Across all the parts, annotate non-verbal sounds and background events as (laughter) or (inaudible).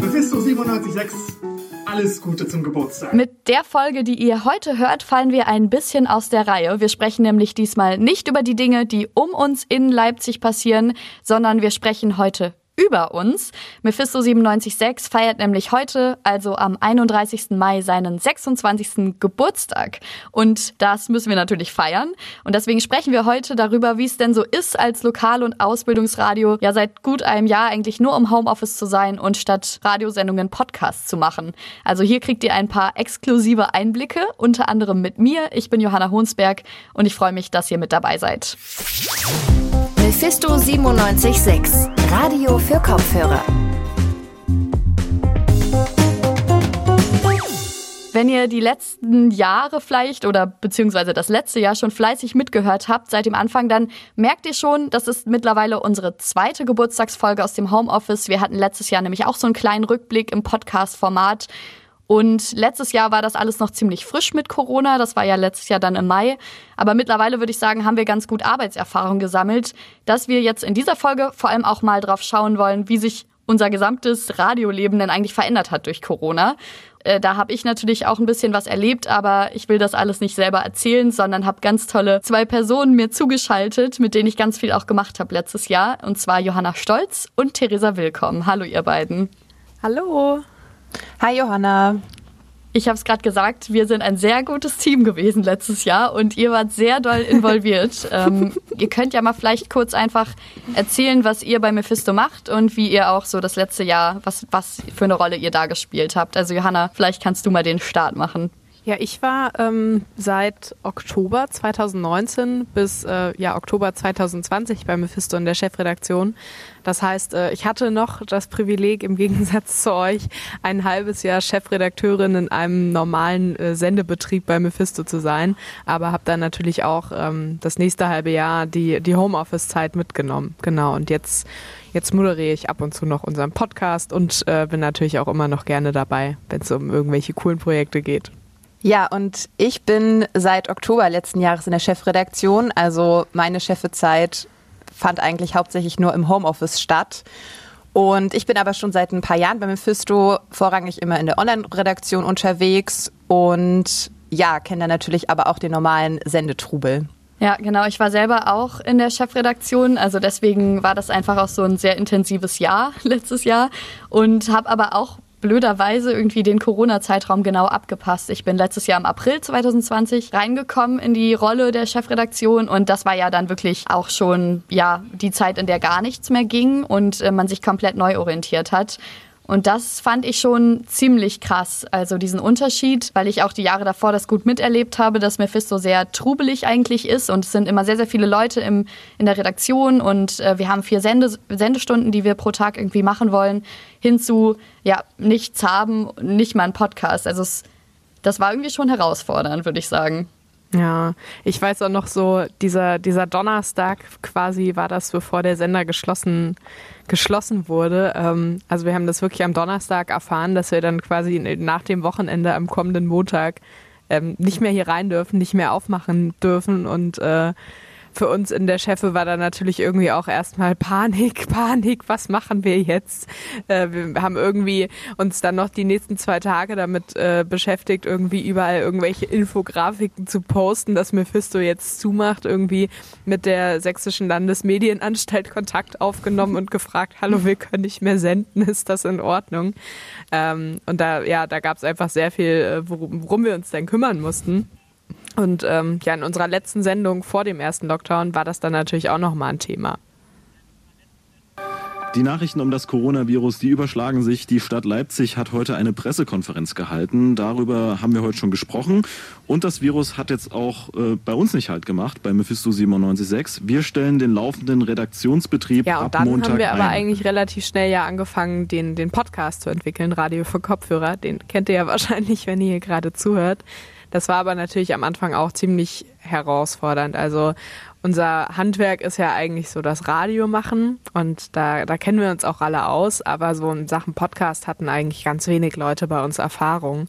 Mephisto 97.6 alles Gute zum Geburtstag. Mit der Folge, die ihr heute hört, fallen wir ein bisschen aus der Reihe. Wir sprechen nämlich diesmal nicht über die Dinge, die um uns in Leipzig passieren, sondern wir sprechen heute über uns. Mephisto 97.6 feiert nämlich heute, also am 31. Mai, seinen 26. Geburtstag. Und das müssen wir natürlich feiern. Und deswegen sprechen wir heute darüber, wie es denn so ist, als Lokal- und Ausbildungsradio ja seit gut einem Jahr eigentlich nur im Homeoffice zu sein und statt Radiosendungen Podcasts zu machen. Also hier kriegt ihr ein paar exklusive Einblicke, unter anderem mit mir. Ich bin Johanna Honsberg und ich freue mich, dass ihr mit dabei seid. Mephisto 97.6 Radio für Kopfhörer. Wenn ihr die letzten Jahre vielleicht oder beziehungsweise das letzte Jahr schon fleißig mitgehört habt seit dem Anfang, dann merkt ihr schon, das ist mittlerweile unsere zweite Geburtstagsfolge aus dem Homeoffice. Wir hatten letztes Jahr nämlich auch so einen kleinen Rückblick im Podcast-Format. Und letztes Jahr war das alles noch ziemlich frisch mit Corona. Das war ja letztes Jahr dann im Mai. Aber mittlerweile würde ich sagen, haben wir ganz gut Arbeitserfahrung gesammelt, dass wir jetzt in dieser Folge vor allem auch mal drauf schauen wollen, wie sich unser gesamtes Radioleben denn eigentlich verändert hat durch Corona. Äh, da habe ich natürlich auch ein bisschen was erlebt, aber ich will das alles nicht selber erzählen, sondern habe ganz tolle zwei Personen mir zugeschaltet, mit denen ich ganz viel auch gemacht habe letztes Jahr. Und zwar Johanna Stolz und Theresa Willkommen. Hallo ihr beiden. Hallo. Hi Johanna. Ich habe es gerade gesagt, wir sind ein sehr gutes Team gewesen letztes Jahr und ihr wart sehr doll (laughs) involviert. ähm, ihr könnt ja mal vielleicht kurz einfach erzählen, was ihr bei Mephisto macht und wie ihr auch so das letzte Jahr, was, was für eine Rolle ihr da gespielt habt. Also Johanna, vielleicht kannst du mal den Start machen. Ja, ich war ähm, seit Oktober 2019 bis äh, ja, Oktober 2020 bei Mephisto in der Chefredaktion. Das heißt, äh, ich hatte noch das Privileg, im (laughs) Gegensatz zu euch, ein halbes Jahr Chefredakteurin in einem normalen äh, Sendebetrieb bei Mephisto zu sein, aber habe dann natürlich auch ähm, das nächste halbe Jahr die, die Homeoffice-Zeit mitgenommen. Genau, und jetzt, jetzt moderiere ich ab und zu noch unseren Podcast und äh, bin natürlich auch immer noch gerne dabei, wenn es um irgendwelche coolen Projekte geht. Ja, und ich bin seit Oktober letzten Jahres in der Chefredaktion. Also meine Chefezeit fand eigentlich hauptsächlich nur im Homeoffice statt. Und ich bin aber schon seit ein paar Jahren bei Mephisto vorrangig immer in der Online-Redaktion unterwegs und ja, kenne da natürlich aber auch den normalen Sendetrubel. Ja, genau. Ich war selber auch in der Chefredaktion, also deswegen war das einfach auch so ein sehr intensives Jahr (laughs) letztes Jahr und habe aber auch blöderweise irgendwie den Corona-Zeitraum genau abgepasst. Ich bin letztes Jahr im April 2020 reingekommen in die Rolle der Chefredaktion und das war ja dann wirklich auch schon ja die Zeit, in der gar nichts mehr ging und äh, man sich komplett neu orientiert hat. Und das fand ich schon ziemlich krass, also diesen Unterschied, weil ich auch die Jahre davor das gut miterlebt habe, dass Mephisto sehr trubelig eigentlich ist und es sind immer sehr, sehr viele Leute im, in der Redaktion und äh, wir haben vier Sende, Sendestunden, die wir pro Tag irgendwie machen wollen, hinzu, ja, nichts haben, nicht mal ein Podcast. Also es, das war irgendwie schon herausfordernd, würde ich sagen. Ja, ich weiß auch noch so, dieser, dieser Donnerstag quasi war das, bevor der Sender geschlossen, geschlossen wurde. Ähm, also wir haben das wirklich am Donnerstag erfahren, dass wir dann quasi nach dem Wochenende am kommenden Montag ähm, nicht mehr hier rein dürfen, nicht mehr aufmachen dürfen und äh, für uns in der Chefe war da natürlich irgendwie auch erstmal Panik, (laughs) Panik, was machen wir jetzt? Äh, wir haben irgendwie uns dann noch die nächsten zwei Tage damit äh, beschäftigt, irgendwie überall irgendwelche Infografiken zu posten, dass Mephisto jetzt zumacht, irgendwie mit der Sächsischen Landesmedienanstalt Kontakt aufgenommen und gefragt, hallo, (laughs) wir können nicht mehr senden, ist das in Ordnung? Ähm, und da, ja, da gab es einfach sehr viel, äh, worum, worum wir uns dann kümmern mussten. Und ähm, ja, in unserer letzten Sendung vor dem ersten Lockdown war das dann natürlich auch nochmal ein Thema. Die Nachrichten um das Coronavirus, die überschlagen sich. Die Stadt Leipzig hat heute eine Pressekonferenz gehalten. Darüber haben wir heute schon gesprochen. Und das Virus hat jetzt auch äh, bei uns nicht halt gemacht, bei Mephisto 97.6. Wir stellen den laufenden Redaktionsbetrieb ja, und ab dann Montag haben wir aber ein. eigentlich relativ schnell ja angefangen, den, den Podcast zu entwickeln, Radio für Kopfhörer. Den kennt ihr ja wahrscheinlich, wenn ihr hier gerade zuhört. Das war aber natürlich am Anfang auch ziemlich herausfordernd. Also unser Handwerk ist ja eigentlich so das Radio machen und da, da kennen wir uns auch alle aus, aber so in Sachen Podcast hatten eigentlich ganz wenig Leute bei uns Erfahrung.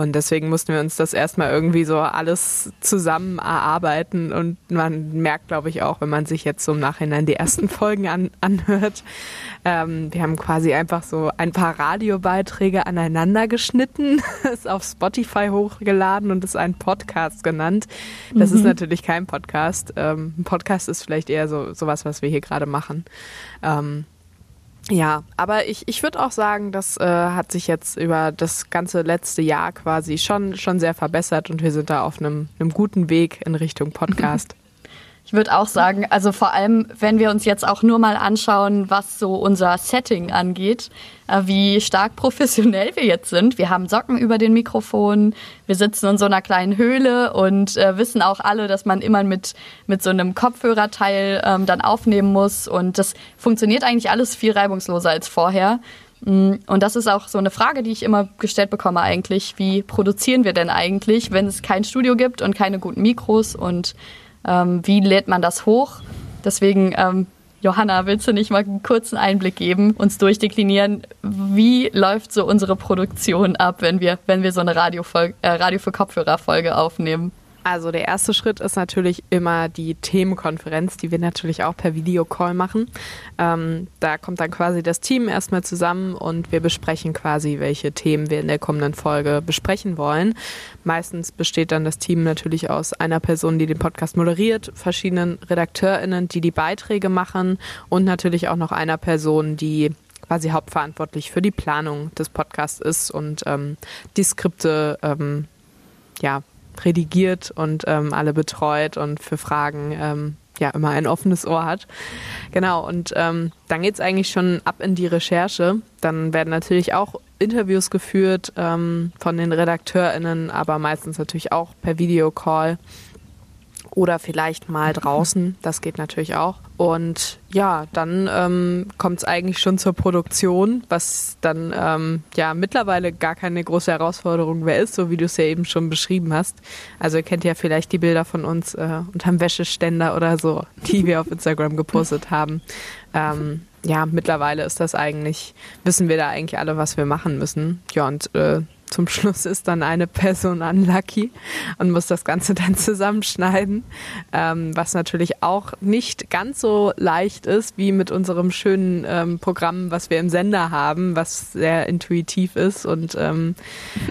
Und deswegen mussten wir uns das erstmal irgendwie so alles zusammen erarbeiten. Und man merkt, glaube ich, auch, wenn man sich jetzt so im Nachhinein die ersten (laughs) Folgen an, anhört. Ähm, wir haben quasi einfach so ein paar Radiobeiträge aneinander geschnitten, (laughs) ist auf Spotify hochgeladen und ist ein Podcast genannt. Das mhm. ist natürlich kein Podcast. Ähm, ein Podcast ist vielleicht eher so sowas, was wir hier gerade machen. Ähm, ja, aber ich, ich würde auch sagen, das äh, hat sich jetzt über das ganze letzte Jahr quasi schon, schon sehr verbessert und wir sind da auf einem, einem guten Weg in Richtung Podcast. (laughs) Ich würde auch sagen, also vor allem, wenn wir uns jetzt auch nur mal anschauen, was so unser Setting angeht, äh, wie stark professionell wir jetzt sind. Wir haben Socken über den Mikrofonen, wir sitzen in so einer kleinen Höhle und äh, wissen auch alle, dass man immer mit, mit so einem Kopfhörerteil ähm, dann aufnehmen muss. Und das funktioniert eigentlich alles viel reibungsloser als vorher. Mm, und das ist auch so eine Frage, die ich immer gestellt bekomme eigentlich. Wie produzieren wir denn eigentlich, wenn es kein Studio gibt und keine guten Mikros und ähm, wie lädt man das hoch? Deswegen, ähm, Johanna, willst du nicht mal einen kurzen Einblick geben, uns durchdeklinieren, wie läuft so unsere Produktion ab, wenn wir, wenn wir so eine Radio, äh, Radio für Kopfhörer Folge aufnehmen? Also der erste Schritt ist natürlich immer die Themenkonferenz, die wir natürlich auch per Videocall machen. Ähm, da kommt dann quasi das Team erstmal zusammen und wir besprechen quasi, welche Themen wir in der kommenden Folge besprechen wollen. Meistens besteht dann das Team natürlich aus einer Person, die den Podcast moderiert, verschiedenen RedakteurInnen, die die Beiträge machen und natürlich auch noch einer Person, die quasi hauptverantwortlich für die Planung des Podcasts ist und ähm, die Skripte ähm, ja, redigiert und ähm, alle betreut und für Fragen ähm, ja immer ein offenes Ohr hat. Genau, und ähm, dann es eigentlich schon ab in die Recherche. Dann werden natürlich auch Interviews geführt ähm, von den RedakteurInnen, aber meistens natürlich auch per Videocall oder vielleicht mal draußen. Das geht natürlich auch. Und ja, dann ähm, kommt es eigentlich schon zur Produktion, was dann ähm, ja mittlerweile gar keine große Herausforderung mehr ist, so wie du es ja eben schon beschrieben hast. Also ihr kennt ja vielleicht die Bilder von uns äh, unterm Wäscheständer oder so, die wir auf Instagram gepostet haben. Ähm, ja, mittlerweile ist das eigentlich, wissen wir da eigentlich alle, was wir machen müssen. Ja, und äh, zum Schluss ist dann eine Person unlucky und muss das Ganze (laughs) dann zusammenschneiden, ähm, was natürlich auch nicht ganz so leicht ist wie mit unserem schönen ähm, Programm, was wir im Sender haben, was sehr intuitiv ist und ähm,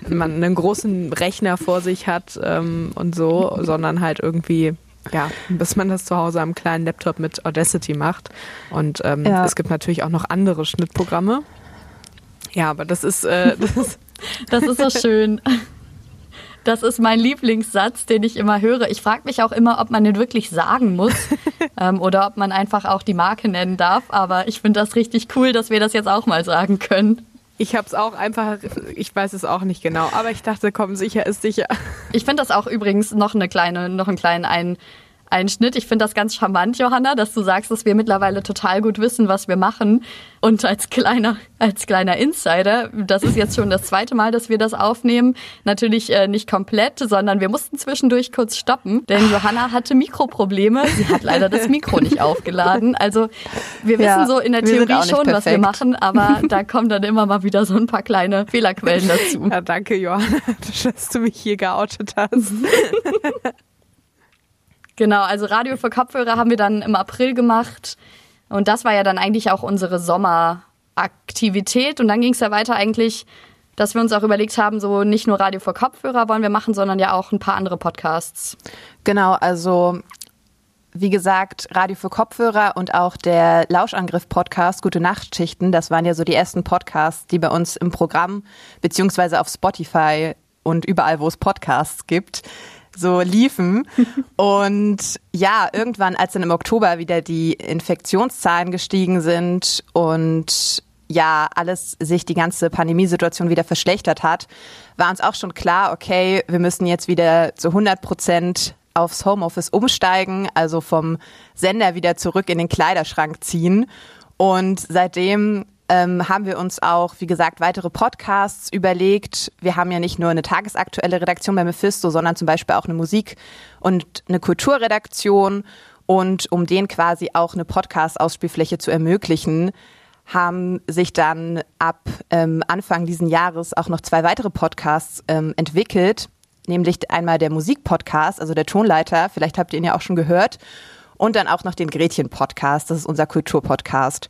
man einen großen Rechner vor sich hat ähm, und so, sondern halt irgendwie ja, bis man das zu Hause am kleinen Laptop mit Audacity macht. Und ähm, ja. es gibt natürlich auch noch andere Schnittprogramme. Ja, aber das ist, äh, (laughs) das, das ist so (laughs) schön. Das ist mein Lieblingssatz, den ich immer höre. Ich frage mich auch immer, ob man den wirklich sagen muss (laughs) ähm, oder ob man einfach auch die Marke nennen darf. Aber ich finde das richtig cool, dass wir das jetzt auch mal sagen können. Ich habe es auch einfach, ich weiß es auch nicht genau, aber ich dachte, komm, sicher ist sicher. Ich finde das auch übrigens noch eine kleine, noch einen kleinen Ein Einschnitt. Ich finde das ganz charmant, Johanna, dass du sagst, dass wir mittlerweile total gut wissen, was wir machen. Und als kleiner, als kleiner Insider, das ist jetzt schon das zweite Mal, dass wir das aufnehmen. Natürlich äh, nicht komplett, sondern wir mussten zwischendurch kurz stoppen, denn Johanna hatte Mikroprobleme. Sie hat leider das Mikro nicht (laughs) aufgeladen. Also wir wissen ja, so in der Theorie schon, perfekt. was wir machen, aber (laughs) da kommen dann immer mal wieder so ein paar kleine Fehlerquellen dazu. Ja, danke, Johanna, (laughs) dass du mich hier geoutet hast. Genau, also Radio für Kopfhörer haben wir dann im April gemacht. Und das war ja dann eigentlich auch unsere Sommeraktivität. Und dann ging es ja weiter eigentlich, dass wir uns auch überlegt haben, so nicht nur Radio für Kopfhörer wollen wir machen, sondern ja auch ein paar andere Podcasts. Genau, also wie gesagt, Radio für Kopfhörer und auch der Lauschangriff-Podcast Gute Nachtschichten, das waren ja so die ersten Podcasts, die bei uns im Programm beziehungsweise auf Spotify und überall, wo es Podcasts gibt, so liefen. (laughs) Und ja, irgendwann, als dann im Oktober wieder die Infektionszahlen gestiegen sind und ja, alles sich die ganze Pandemiesituation wieder verschlechtert hat, war uns auch schon klar, okay, wir müssen jetzt wieder zu 100 Prozent aufs Homeoffice umsteigen, also vom Sender wieder zurück in den Kleiderschrank ziehen. Und seitdem ähm, haben wir uns auch, wie gesagt, weitere Podcasts überlegt. Wir haben ja nicht nur eine tagesaktuelle Redaktion bei Mephisto, sondern zum Beispiel auch eine Musik- und eine Kulturredaktion. Und um denen quasi auch eine Podcast-Ausspielfläche zu ermöglichen, haben sich dann ab ähm, Anfang diesen Jahres auch noch zwei weitere Podcasts ähm, entwickelt, nämlich einmal der Musikpodcast, also der Tonleiter, vielleicht habt ihr ihn ja auch schon gehört, und dann auch noch den Gretchen-Podcast, das ist unser Kulturpodcast.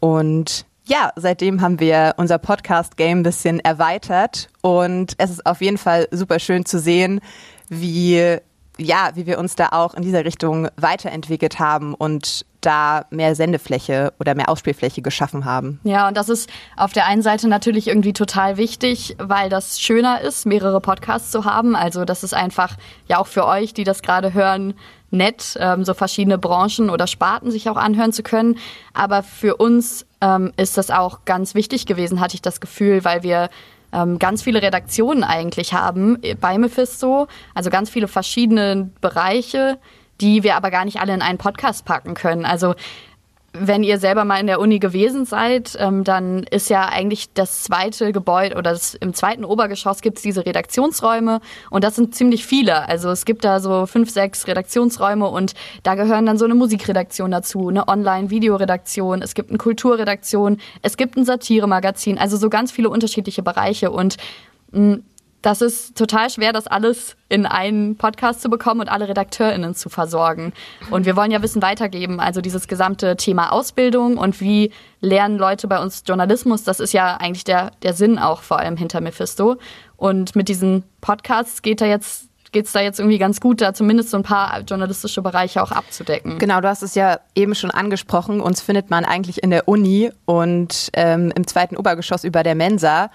Und ja, seitdem haben wir unser Podcast-Game ein bisschen erweitert und es ist auf jeden Fall super schön zu sehen, wie ja, wie wir uns da auch in dieser Richtung weiterentwickelt haben und da mehr Sendefläche oder mehr Ausspielfläche geschaffen haben. Ja, und das ist auf der einen Seite natürlich irgendwie total wichtig, weil das schöner ist, mehrere Podcasts zu haben. Also das ist einfach ja auch für euch, die das gerade hören, nett, ähm, so verschiedene Branchen oder Sparten sich auch anhören zu können. Aber für uns ähm, ist das auch ganz wichtig gewesen, hatte ich das Gefühl, weil wir ähm, ganz viele Redaktionen eigentlich haben bei Mephisto, also ganz viele verschiedene Bereiche, die wir aber gar nicht alle in einen Podcast packen können. Also wenn ihr selber mal in der Uni gewesen seid, ähm, dann ist ja eigentlich das zweite Gebäude oder das, im zweiten Obergeschoss gibt es diese Redaktionsräume und das sind ziemlich viele. Also es gibt da so fünf, sechs Redaktionsräume und da gehören dann so eine Musikredaktion dazu, eine Online-Videoredaktion, es gibt eine Kulturredaktion, es gibt ein Satiremagazin, also so ganz viele unterschiedliche Bereiche und mh, das ist total schwer, das alles in einen Podcast zu bekommen und alle RedakteurInnen zu versorgen. Und wir wollen ja Wissen weitergeben, also dieses gesamte Thema Ausbildung und wie lernen Leute bei uns Journalismus, das ist ja eigentlich der, der Sinn auch vor allem hinter Mephisto. Und mit diesen Podcasts geht da jetzt geht es da jetzt irgendwie ganz gut, da zumindest so ein paar journalistische Bereiche auch abzudecken. Genau, du hast es ja eben schon angesprochen. Uns findet man eigentlich in der Uni und ähm, im zweiten Obergeschoss über der Mensa.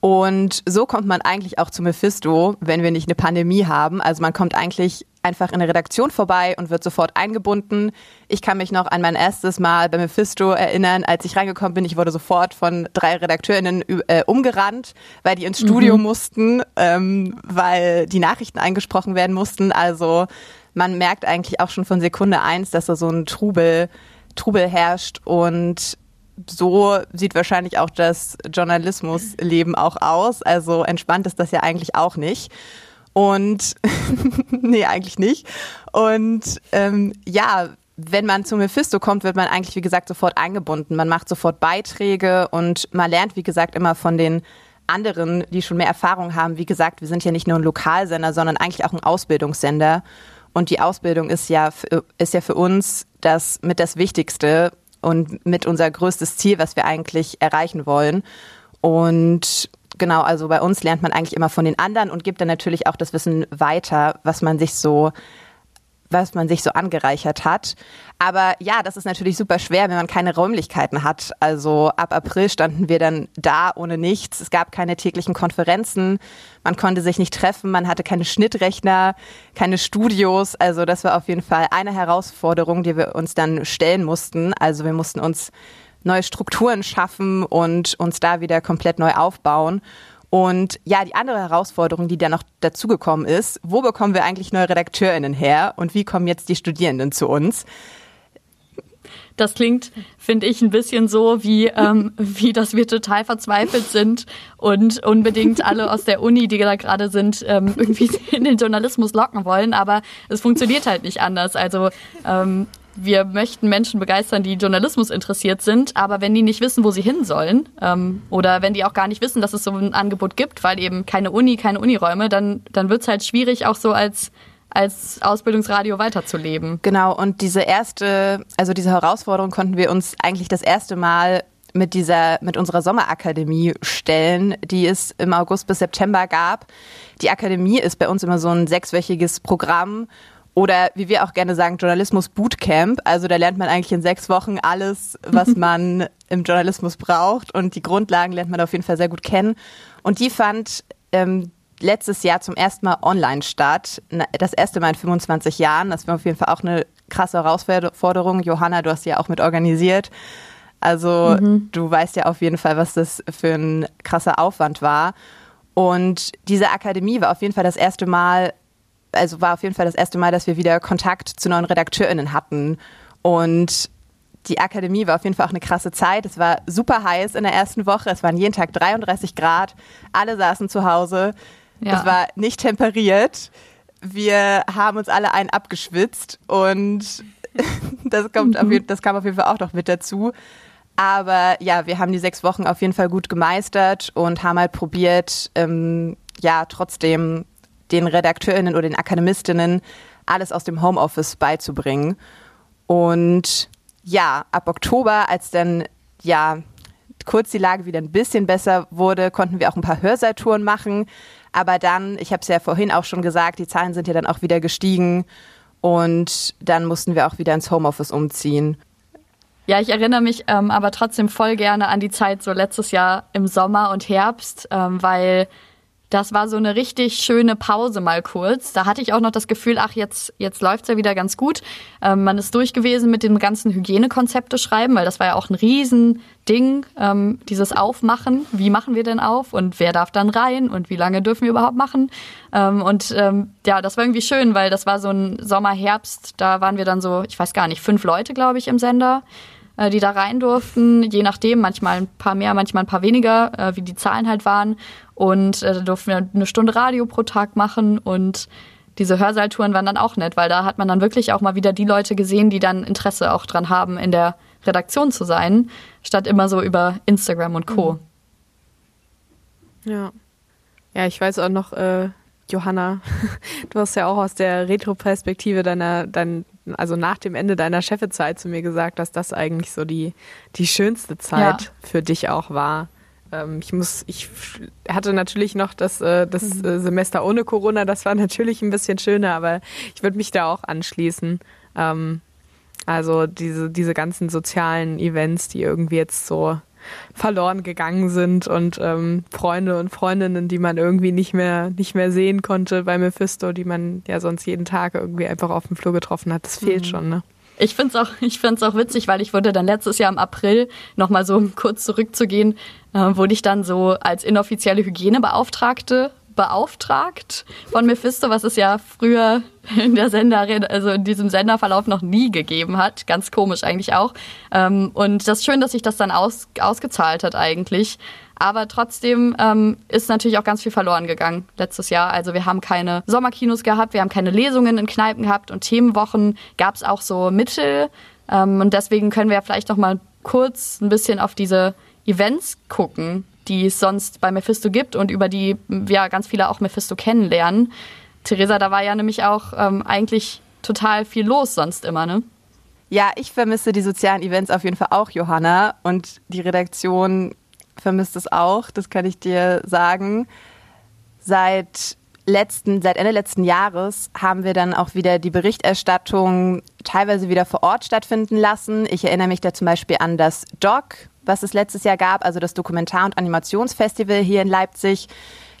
Und so kommt man eigentlich auch zu Mephisto, wenn wir nicht eine Pandemie haben. Also man kommt eigentlich einfach in der Redaktion vorbei und wird sofort eingebunden. Ich kann mich noch an mein erstes Mal bei Mephisto erinnern, als ich reingekommen bin. Ich wurde sofort von drei RedakteurInnen äh, umgerannt, weil die ins Studio mhm. mussten, ähm, weil die Nachrichten eingesprochen werden mussten. Also man merkt eigentlich auch schon von Sekunde eins, dass da so ein Trubel, Trubel herrscht und so sieht wahrscheinlich auch das Journalismusleben auch aus. Also entspannt ist das ja eigentlich auch nicht. Und (laughs) nee, eigentlich nicht. Und ähm, ja, wenn man zu Mephisto kommt, wird man eigentlich, wie gesagt, sofort eingebunden. Man macht sofort Beiträge und man lernt, wie gesagt, immer von den anderen, die schon mehr Erfahrung haben. Wie gesagt, wir sind ja nicht nur ein Lokalsender, sondern eigentlich auch ein Ausbildungssender. Und die Ausbildung ist ja, ist ja für uns das mit das Wichtigste, und mit unser größtes Ziel, was wir eigentlich erreichen wollen. Und genau, also bei uns lernt man eigentlich immer von den anderen und gibt dann natürlich auch das Wissen weiter, was man sich so was man sich so angereichert hat. Aber ja, das ist natürlich super schwer, wenn man keine Räumlichkeiten hat. Also ab April standen wir dann da ohne nichts. Es gab keine täglichen Konferenzen. Man konnte sich nicht treffen. Man hatte keine Schnittrechner, keine Studios. Also das war auf jeden Fall eine Herausforderung, die wir uns dann stellen mussten. Also wir mussten uns neue Strukturen schaffen und uns da wieder komplett neu aufbauen. Und ja, die andere Herausforderung, die da noch dazugekommen ist, wo bekommen wir eigentlich neue RedakteurInnen her und wie kommen jetzt die Studierenden zu uns? Das klingt, finde ich, ein bisschen so, wie, ähm, wie dass wir total verzweifelt sind und unbedingt alle aus der Uni, die da gerade sind, ähm, irgendwie (laughs) in den Journalismus locken wollen. Aber es funktioniert halt nicht anders. Also ähm, wir möchten Menschen begeistern, die Journalismus interessiert sind, aber wenn die nicht wissen, wo sie hin sollen, ähm, oder wenn die auch gar nicht wissen, dass es so ein Angebot gibt, weil eben keine Uni, keine Uniräume, dann, dann wird es halt schwierig, auch so als als Ausbildungsradio weiterzuleben. Genau, und diese erste, also diese Herausforderung konnten wir uns eigentlich das erste Mal mit dieser, mit unserer Sommerakademie stellen, die es im August bis September gab. Die Akademie ist bei uns immer so ein sechswöchiges Programm oder wie wir auch gerne sagen, Journalismus Bootcamp. Also da lernt man eigentlich in sechs Wochen alles, was (laughs) man im Journalismus braucht. Und die Grundlagen lernt man auf jeden Fall sehr gut kennen. Und die fand ähm, letztes Jahr zum ersten Mal online statt. Das erste Mal in 25 Jahren. Das war auf jeden Fall auch eine krasse Herausforderung. Johanna, du hast ja auch mit organisiert. Also mhm. du weißt ja auf jeden Fall, was das für ein krasser Aufwand war. Und diese Akademie war auf jeden Fall das erste Mal also war auf jeden Fall das erste Mal, dass wir wieder Kontakt zu neuen RedakteurInnen hatten. Und die Akademie war auf jeden Fall auch eine krasse Zeit. Es war super heiß in der ersten Woche. Es waren jeden Tag 33 Grad. Alle saßen zu Hause. Ja. Es war nicht temperiert. Wir haben uns alle einen abgeschwitzt und (laughs) das, kommt mhm. auf, das kam auf jeden Fall auch noch mit dazu. Aber ja, wir haben die sechs Wochen auf jeden Fall gut gemeistert und haben halt probiert, ähm, ja, trotzdem den RedakteurInnen oder den Akademistinnen alles aus dem Homeoffice beizubringen. Und ja, ab Oktober, als dann ja kurz die Lage wieder ein bisschen besser wurde, konnten wir auch ein paar Hörsaaltouren machen. Aber dann, ich habe es ja vorhin auch schon gesagt, die Zahlen sind ja dann auch wieder gestiegen und dann mussten wir auch wieder ins Homeoffice umziehen. Ja, ich erinnere mich ähm, aber trotzdem voll gerne an die Zeit so letztes Jahr im Sommer und Herbst, ähm, weil das war so eine richtig schöne Pause mal kurz. Da hatte ich auch noch das Gefühl, ach, jetzt, jetzt läuft's ja wieder ganz gut. Ähm, man ist durch gewesen mit dem ganzen Hygienekonzepte schreiben, weil das war ja auch ein Riesending, ähm, dieses Aufmachen. Wie machen wir denn auf und wer darf dann rein und wie lange dürfen wir überhaupt machen? Ähm, und ähm, ja, das war irgendwie schön, weil das war so ein Sommer, Herbst. Da waren wir dann so, ich weiß gar nicht, fünf Leute, glaube ich, im Sender äh, die da rein durften, je nachdem, manchmal ein paar mehr, manchmal ein paar weniger, äh, wie die Zahlen halt waren. Und äh, da durften wir eine Stunde Radio pro Tag machen und diese Hörsaaltouren waren dann auch nett, weil da hat man dann wirklich auch mal wieder die Leute gesehen, die dann Interesse auch dran haben, in der Redaktion zu sein, statt immer so über Instagram und Co. Mhm. Ja. Ja, ich weiß auch noch, äh, Johanna, (laughs) du hast ja auch aus der Retro-Perspektive deiner, dein, also nach dem Ende deiner Chefezeit zu mir gesagt, dass das eigentlich so die, die schönste Zeit ja. für dich auch war. Ähm, ich muss, ich hatte natürlich noch das, äh, das mhm. Äh, Semester ohne Corona, das war natürlich ein bisschen schöner, aber ich würde mich da auch anschließen. Ähm, also diese, diese ganzen sozialen Events, die irgendwie jetzt so verloren gegangen sind und ähm, Freunde und Freundinnen, die man irgendwie nicht mehr nicht mehr sehen konnte bei Mephisto, die man ja sonst jeden Tag irgendwie einfach auf dem Flur getroffen hat, das fehlt mhm. schon, ne? Ich finde es auch, ich find's auch witzig, weil ich wurde dann letztes Jahr im April, nochmal so kurz zurückzugehen, wurde ich dann so als inoffizielle Hygienebeauftragte beauftragt von Mephisto, was es ja früher in der Sender, also in diesem Senderverlauf noch nie gegeben hat. Ganz komisch eigentlich auch. Ähm, und das ist schön, dass sich das dann aus, ausgezahlt hat eigentlich. Aber trotzdem ähm, ist natürlich auch ganz viel verloren gegangen letztes Jahr. Also wir haben keine Sommerkinos gehabt, wir haben keine Lesungen in Kneipen gehabt und Themenwochen gab es auch so Mittel. Ähm, und deswegen können wir vielleicht noch mal kurz ein bisschen auf diese Events gucken, die es sonst bei Mephisto gibt und über die ja ganz viele auch Mephisto kennenlernen. Theresa, da war ja nämlich auch ähm, eigentlich total viel los sonst immer, ne? Ja, ich vermisse die sozialen Events auf jeden Fall auch, Johanna. Und die Redaktion vermisst es auch, das kann ich dir sagen. Seit letzten, seit Ende letzten Jahres haben wir dann auch wieder die Berichterstattung teilweise wieder vor Ort stattfinden lassen. Ich erinnere mich da zum Beispiel an das Doc, was es letztes Jahr gab, also das Dokumentar- und Animationsfestival hier in Leipzig.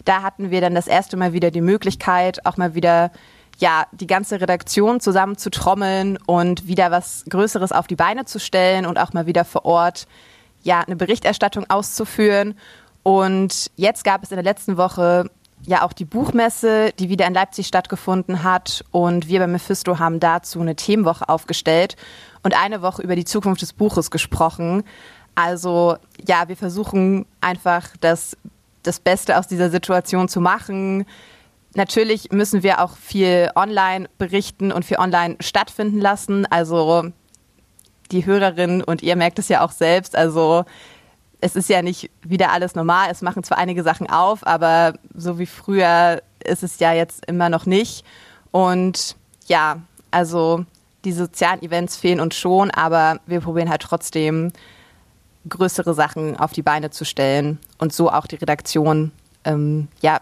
Da hatten wir dann das erste Mal wieder die Möglichkeit, auch mal wieder ja, die ganze Redaktion zusammen zu trommeln und wieder was Größeres auf die Beine zu stellen und auch mal wieder vor Ort ja, eine Berichterstattung auszuführen. Und jetzt gab es in der letzten Woche ja auch die Buchmesse, die wieder in Leipzig stattgefunden hat. Und wir bei Mephisto haben dazu eine Themenwoche aufgestellt und eine Woche über die Zukunft des Buches gesprochen. Also ja, wir versuchen einfach das, das Beste aus dieser Situation zu machen. Natürlich müssen wir auch viel online berichten und viel online stattfinden lassen. Also die Hörerin und ihr merkt es ja auch selbst, also es ist ja nicht wieder alles normal. Es machen zwar einige Sachen auf, aber so wie früher ist es ja jetzt immer noch nicht. Und ja, also die sozialen Events fehlen uns schon, aber wir probieren halt trotzdem größere Sachen auf die Beine zu stellen und so auch die Redaktion ähm, ja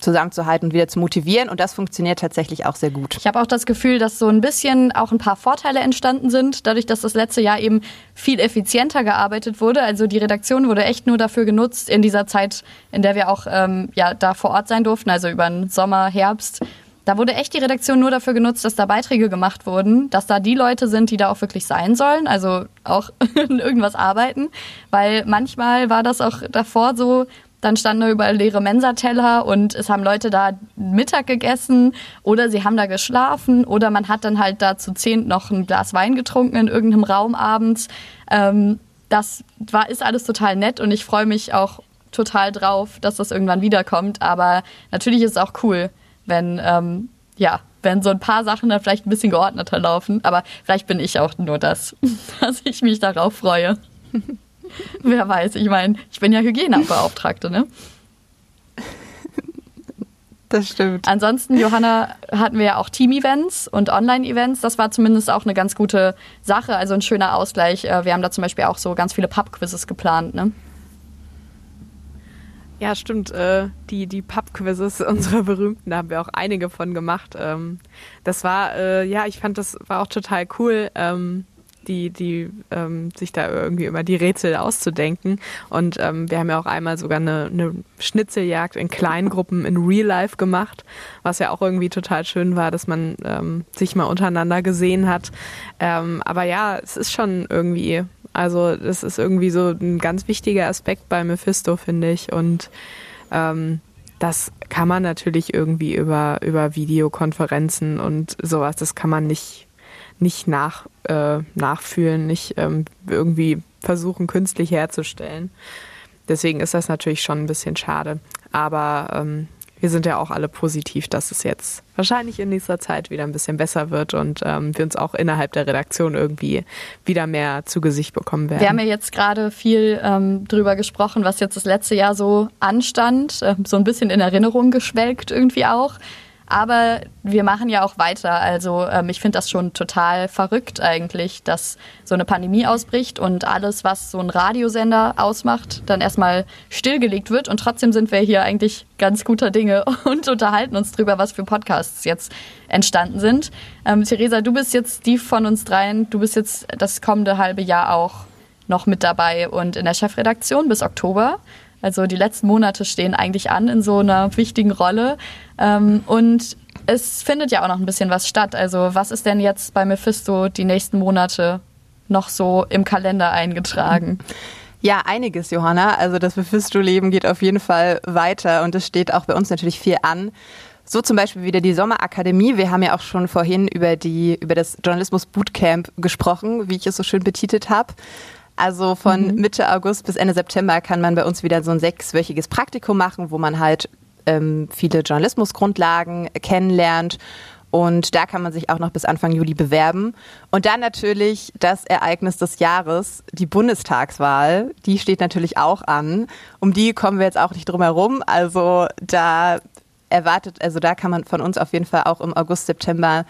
zusammenzuhalten und wieder zu motivieren. Und das funktioniert tatsächlich auch sehr gut. Ich habe auch das Gefühl, dass so ein bisschen auch ein paar Vorteile entstanden sind, dadurch, dass das letzte Jahr eben viel effizienter gearbeitet wurde. Also die Redaktion wurde echt nur dafür genutzt in dieser Zeit, in der wir auch ähm, ja, da vor Ort sein durften, also über den Sommer, Herbst. Da wurde echt die Redaktion nur dafür genutzt, dass da Beiträge gemacht wurden, dass da die Leute sind, die da auch wirklich sein sollen, also auch (laughs) in irgendwas arbeiten. Weil manchmal war das auch davor so, dann standen da überall leere Mensateller und es haben Leute da Mittag gegessen oder sie haben da geschlafen oder man hat dann halt da zu zehn noch ein Glas Wein getrunken in irgendeinem Raum abends. Ähm, das war, ist alles total nett und ich freue mich auch total drauf, dass das irgendwann wiederkommt. Aber natürlich ist es auch cool, wenn, ähm, ja, wenn so ein paar Sachen dann vielleicht ein bisschen geordneter laufen. Aber vielleicht bin ich auch nur das, (laughs) dass ich mich darauf freue. (laughs) (laughs) Wer weiß, ich meine, ich bin ja Hygienebeauftragte, ne? Das stimmt. Ansonsten, Johanna, hatten wir ja auch Team-Events und Online-Events. Das war zumindest auch eine ganz gute Sache, also ein schöner Ausgleich. Äh, wir haben da zum Beispiel auch so ganz viele Pub-Quizzes geplant, ne? Ja, stimmt. Äh, die die Pub-Quizzes (laughs) unserer Berühmten, da haben wir auch einige von gemacht. Ähm, das war, äh, ja, ich fand, das war auch total cool. Ähm, die, die ähm, sich da irgendwie immer die Rätsel auszudenken. Und ähm, wir haben ja auch einmal sogar eine, eine Schnitzeljagd in kleinen Gruppen in Real Life gemacht, was ja auch irgendwie total schön war, dass man ähm, sich mal untereinander gesehen hat. Ähm, aber ja, es ist schon irgendwie, also das ist irgendwie so ein ganz wichtiger Aspekt bei Mephisto, finde ich. Und ähm, das kann man natürlich irgendwie über, über Videokonferenzen und sowas, das kann man nicht nicht nach, äh, nachfühlen, nicht ähm, irgendwie versuchen, künstlich herzustellen. Deswegen ist das natürlich schon ein bisschen schade. Aber ähm, wir sind ja auch alle positiv, dass es jetzt wahrscheinlich in nächster Zeit wieder ein bisschen besser wird und ähm, wir uns auch innerhalb der Redaktion irgendwie wieder mehr zu Gesicht bekommen werden. Wir haben ja jetzt gerade viel ähm, drüber gesprochen, was jetzt das letzte Jahr so anstand, äh, so ein bisschen in Erinnerung geschwelgt irgendwie auch. Aber wir machen ja auch weiter. Also ähm, ich finde das schon total verrückt eigentlich, dass so eine Pandemie ausbricht und alles, was so ein Radiosender ausmacht, dann erstmal stillgelegt wird. Und trotzdem sind wir hier eigentlich ganz guter Dinge (laughs) und unterhalten uns drüber, was für Podcasts jetzt entstanden sind. Ähm, Theresa, du bist jetzt die von uns dreien. Du bist jetzt das kommende halbe Jahr auch noch mit dabei und in der Chefredaktion bis Oktober. Also die letzten Monate stehen eigentlich an in so einer wichtigen Rolle. Ähm, und es findet ja auch noch ein bisschen was statt. Also was ist denn jetzt bei Mephisto die nächsten Monate noch so im Kalender eingetragen? Ja, einiges, Johanna. Also das Mephisto-Leben geht auf jeden Fall weiter und es steht auch bei uns natürlich viel an. So zum Beispiel wieder die Sommerakademie. Wir haben ja auch schon vorhin über die über das Journalismus Bootcamp gesprochen, wie ich es so schön betitelt habe. Also von mhm. Mitte August bis Ende September kann man bei uns wieder so ein sechswöchiges Praktikum machen, wo man halt ähm, viele Journalismusgrundlagen kennenlernt. Und da kann man sich auch noch bis Anfang Juli bewerben. Und dann natürlich das Ereignis des Jahres, die Bundestagswahl. Die steht natürlich auch an. Um die kommen wir jetzt auch nicht drum herum. Also da erwartet, also da kann man von uns auf jeden Fall auch im August, September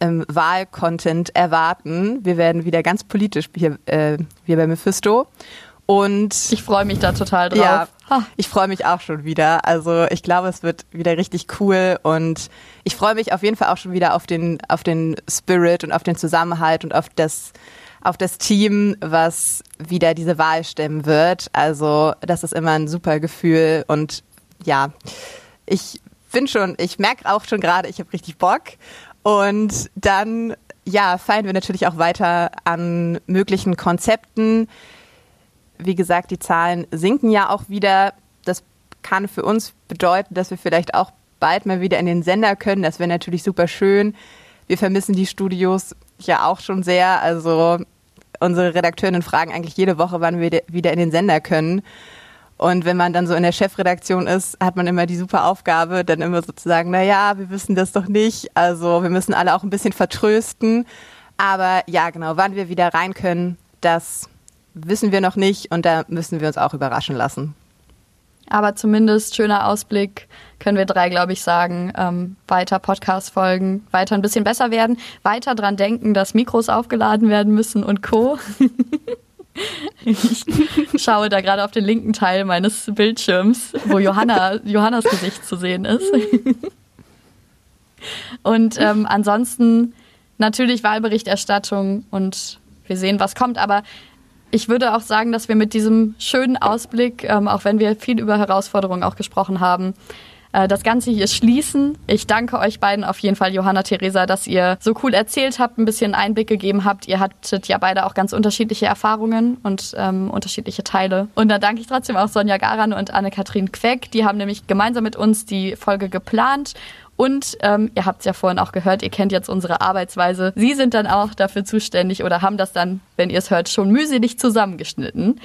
ähm, Wahlcontent erwarten. Wir werden wieder ganz politisch hier, äh, hier bei Mephisto. Und ich freue mich da total drauf. Ja, ich freue mich auch schon wieder. Also ich glaube, es wird wieder richtig cool und ich freue mich auf jeden Fall auch schon wieder auf den, auf den Spirit und auf den Zusammenhalt und auf das, auf das Team, was wieder diese Wahl stemmen wird. Also das ist immer ein super Gefühl und ja, ich bin schon, ich merke auch schon gerade, ich habe richtig Bock und dann, ja, feiern wir natürlich auch weiter an möglichen Konzepten. Wie gesagt, die Zahlen sinken ja auch wieder. Das kann für uns bedeuten, dass wir vielleicht auch bald mal wieder in den Sender können. Das wäre natürlich super schön. Wir vermissen die Studios ja auch schon sehr. Also unsere Redakteurinnen fragen eigentlich jede Woche, wann wir wieder in den Sender können. Und wenn man dann so in der Chefredaktion ist, hat man immer die super Aufgabe, dann immer sozusagen, na ja, wir wissen das doch nicht. Also wir müssen alle auch ein bisschen vertrösten. Aber ja, genau, wann wir wieder rein können, das wissen wir noch nicht und da müssen wir uns auch überraschen lassen. Aber zumindest schöner Ausblick können wir drei, glaube ich, sagen. Ähm, weiter Podcast folgen, weiter ein bisschen besser werden, weiter dran denken, dass Mikros aufgeladen werden müssen und Co. (laughs) Ich schaue da gerade auf den linken Teil meines Bildschirms, wo Johanna, Johannas Gesicht zu sehen ist. Und ähm, ansonsten natürlich Wahlberichterstattung und wir sehen, was kommt. Aber ich würde auch sagen, dass wir mit diesem schönen Ausblick, ähm, auch wenn wir viel über Herausforderungen auch gesprochen haben, das Ganze hier schließen. Ich danke euch beiden auf jeden Fall, Johanna, Theresa, dass ihr so cool erzählt habt, ein bisschen Einblick gegeben habt. Ihr hattet ja beide auch ganz unterschiedliche Erfahrungen und ähm, unterschiedliche Teile. Und dann danke ich trotzdem auch Sonja Garan und Anne-Kathrin Queck. Die haben nämlich gemeinsam mit uns die Folge geplant und ähm, ihr habt es ja vorhin auch gehört, ihr kennt jetzt unsere Arbeitsweise. Sie sind dann auch dafür zuständig oder haben das dann, wenn ihr es hört, schon mühselig zusammengeschnitten.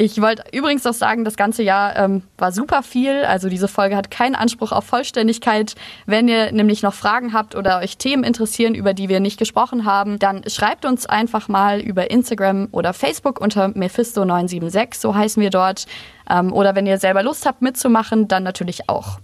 Ich wollte übrigens auch sagen, das ganze Jahr ähm, war super viel. Also diese Folge hat keinen Anspruch auf Vollständigkeit. Wenn ihr nämlich noch Fragen habt oder euch Themen interessieren, über die wir nicht gesprochen haben, dann schreibt uns einfach mal über Instagram oder Facebook unter Mephisto976, so heißen wir dort. Ähm, oder wenn ihr selber Lust habt mitzumachen, dann natürlich auch.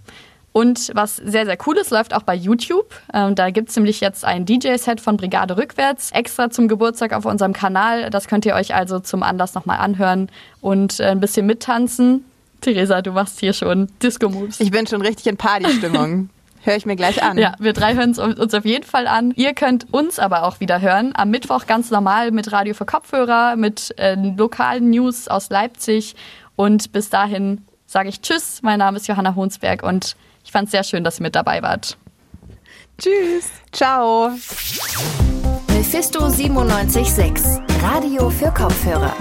Und was sehr, sehr cool ist, läuft auch bei YouTube. Ähm, da gibt's nämlich jetzt ein DJ-Set von Brigade Rückwärts extra zum Geburtstag auf unserem Kanal. Das könnt ihr euch also zum Anlass nochmal anhören und äh, ein bisschen mittanzen. Theresa, du machst hier schon Disco-Moves. Ich bin schon richtig in Partystimmung. (laughs) Höre ich mir gleich an. Ja, wir drei hören es uns auf jeden Fall an. Ihr könnt uns aber auch wieder hören. Am Mittwoch ganz normal mit Radio für Kopfhörer, mit äh, lokalen News aus Leipzig. Und bis dahin sage ich Tschüss. Mein Name ist Johanna Honsberg und ich fand es sehr schön, dass ihr mit dabei wart. Tschüss. Ciao. Mephisto 976, Radio für Kopfhörer.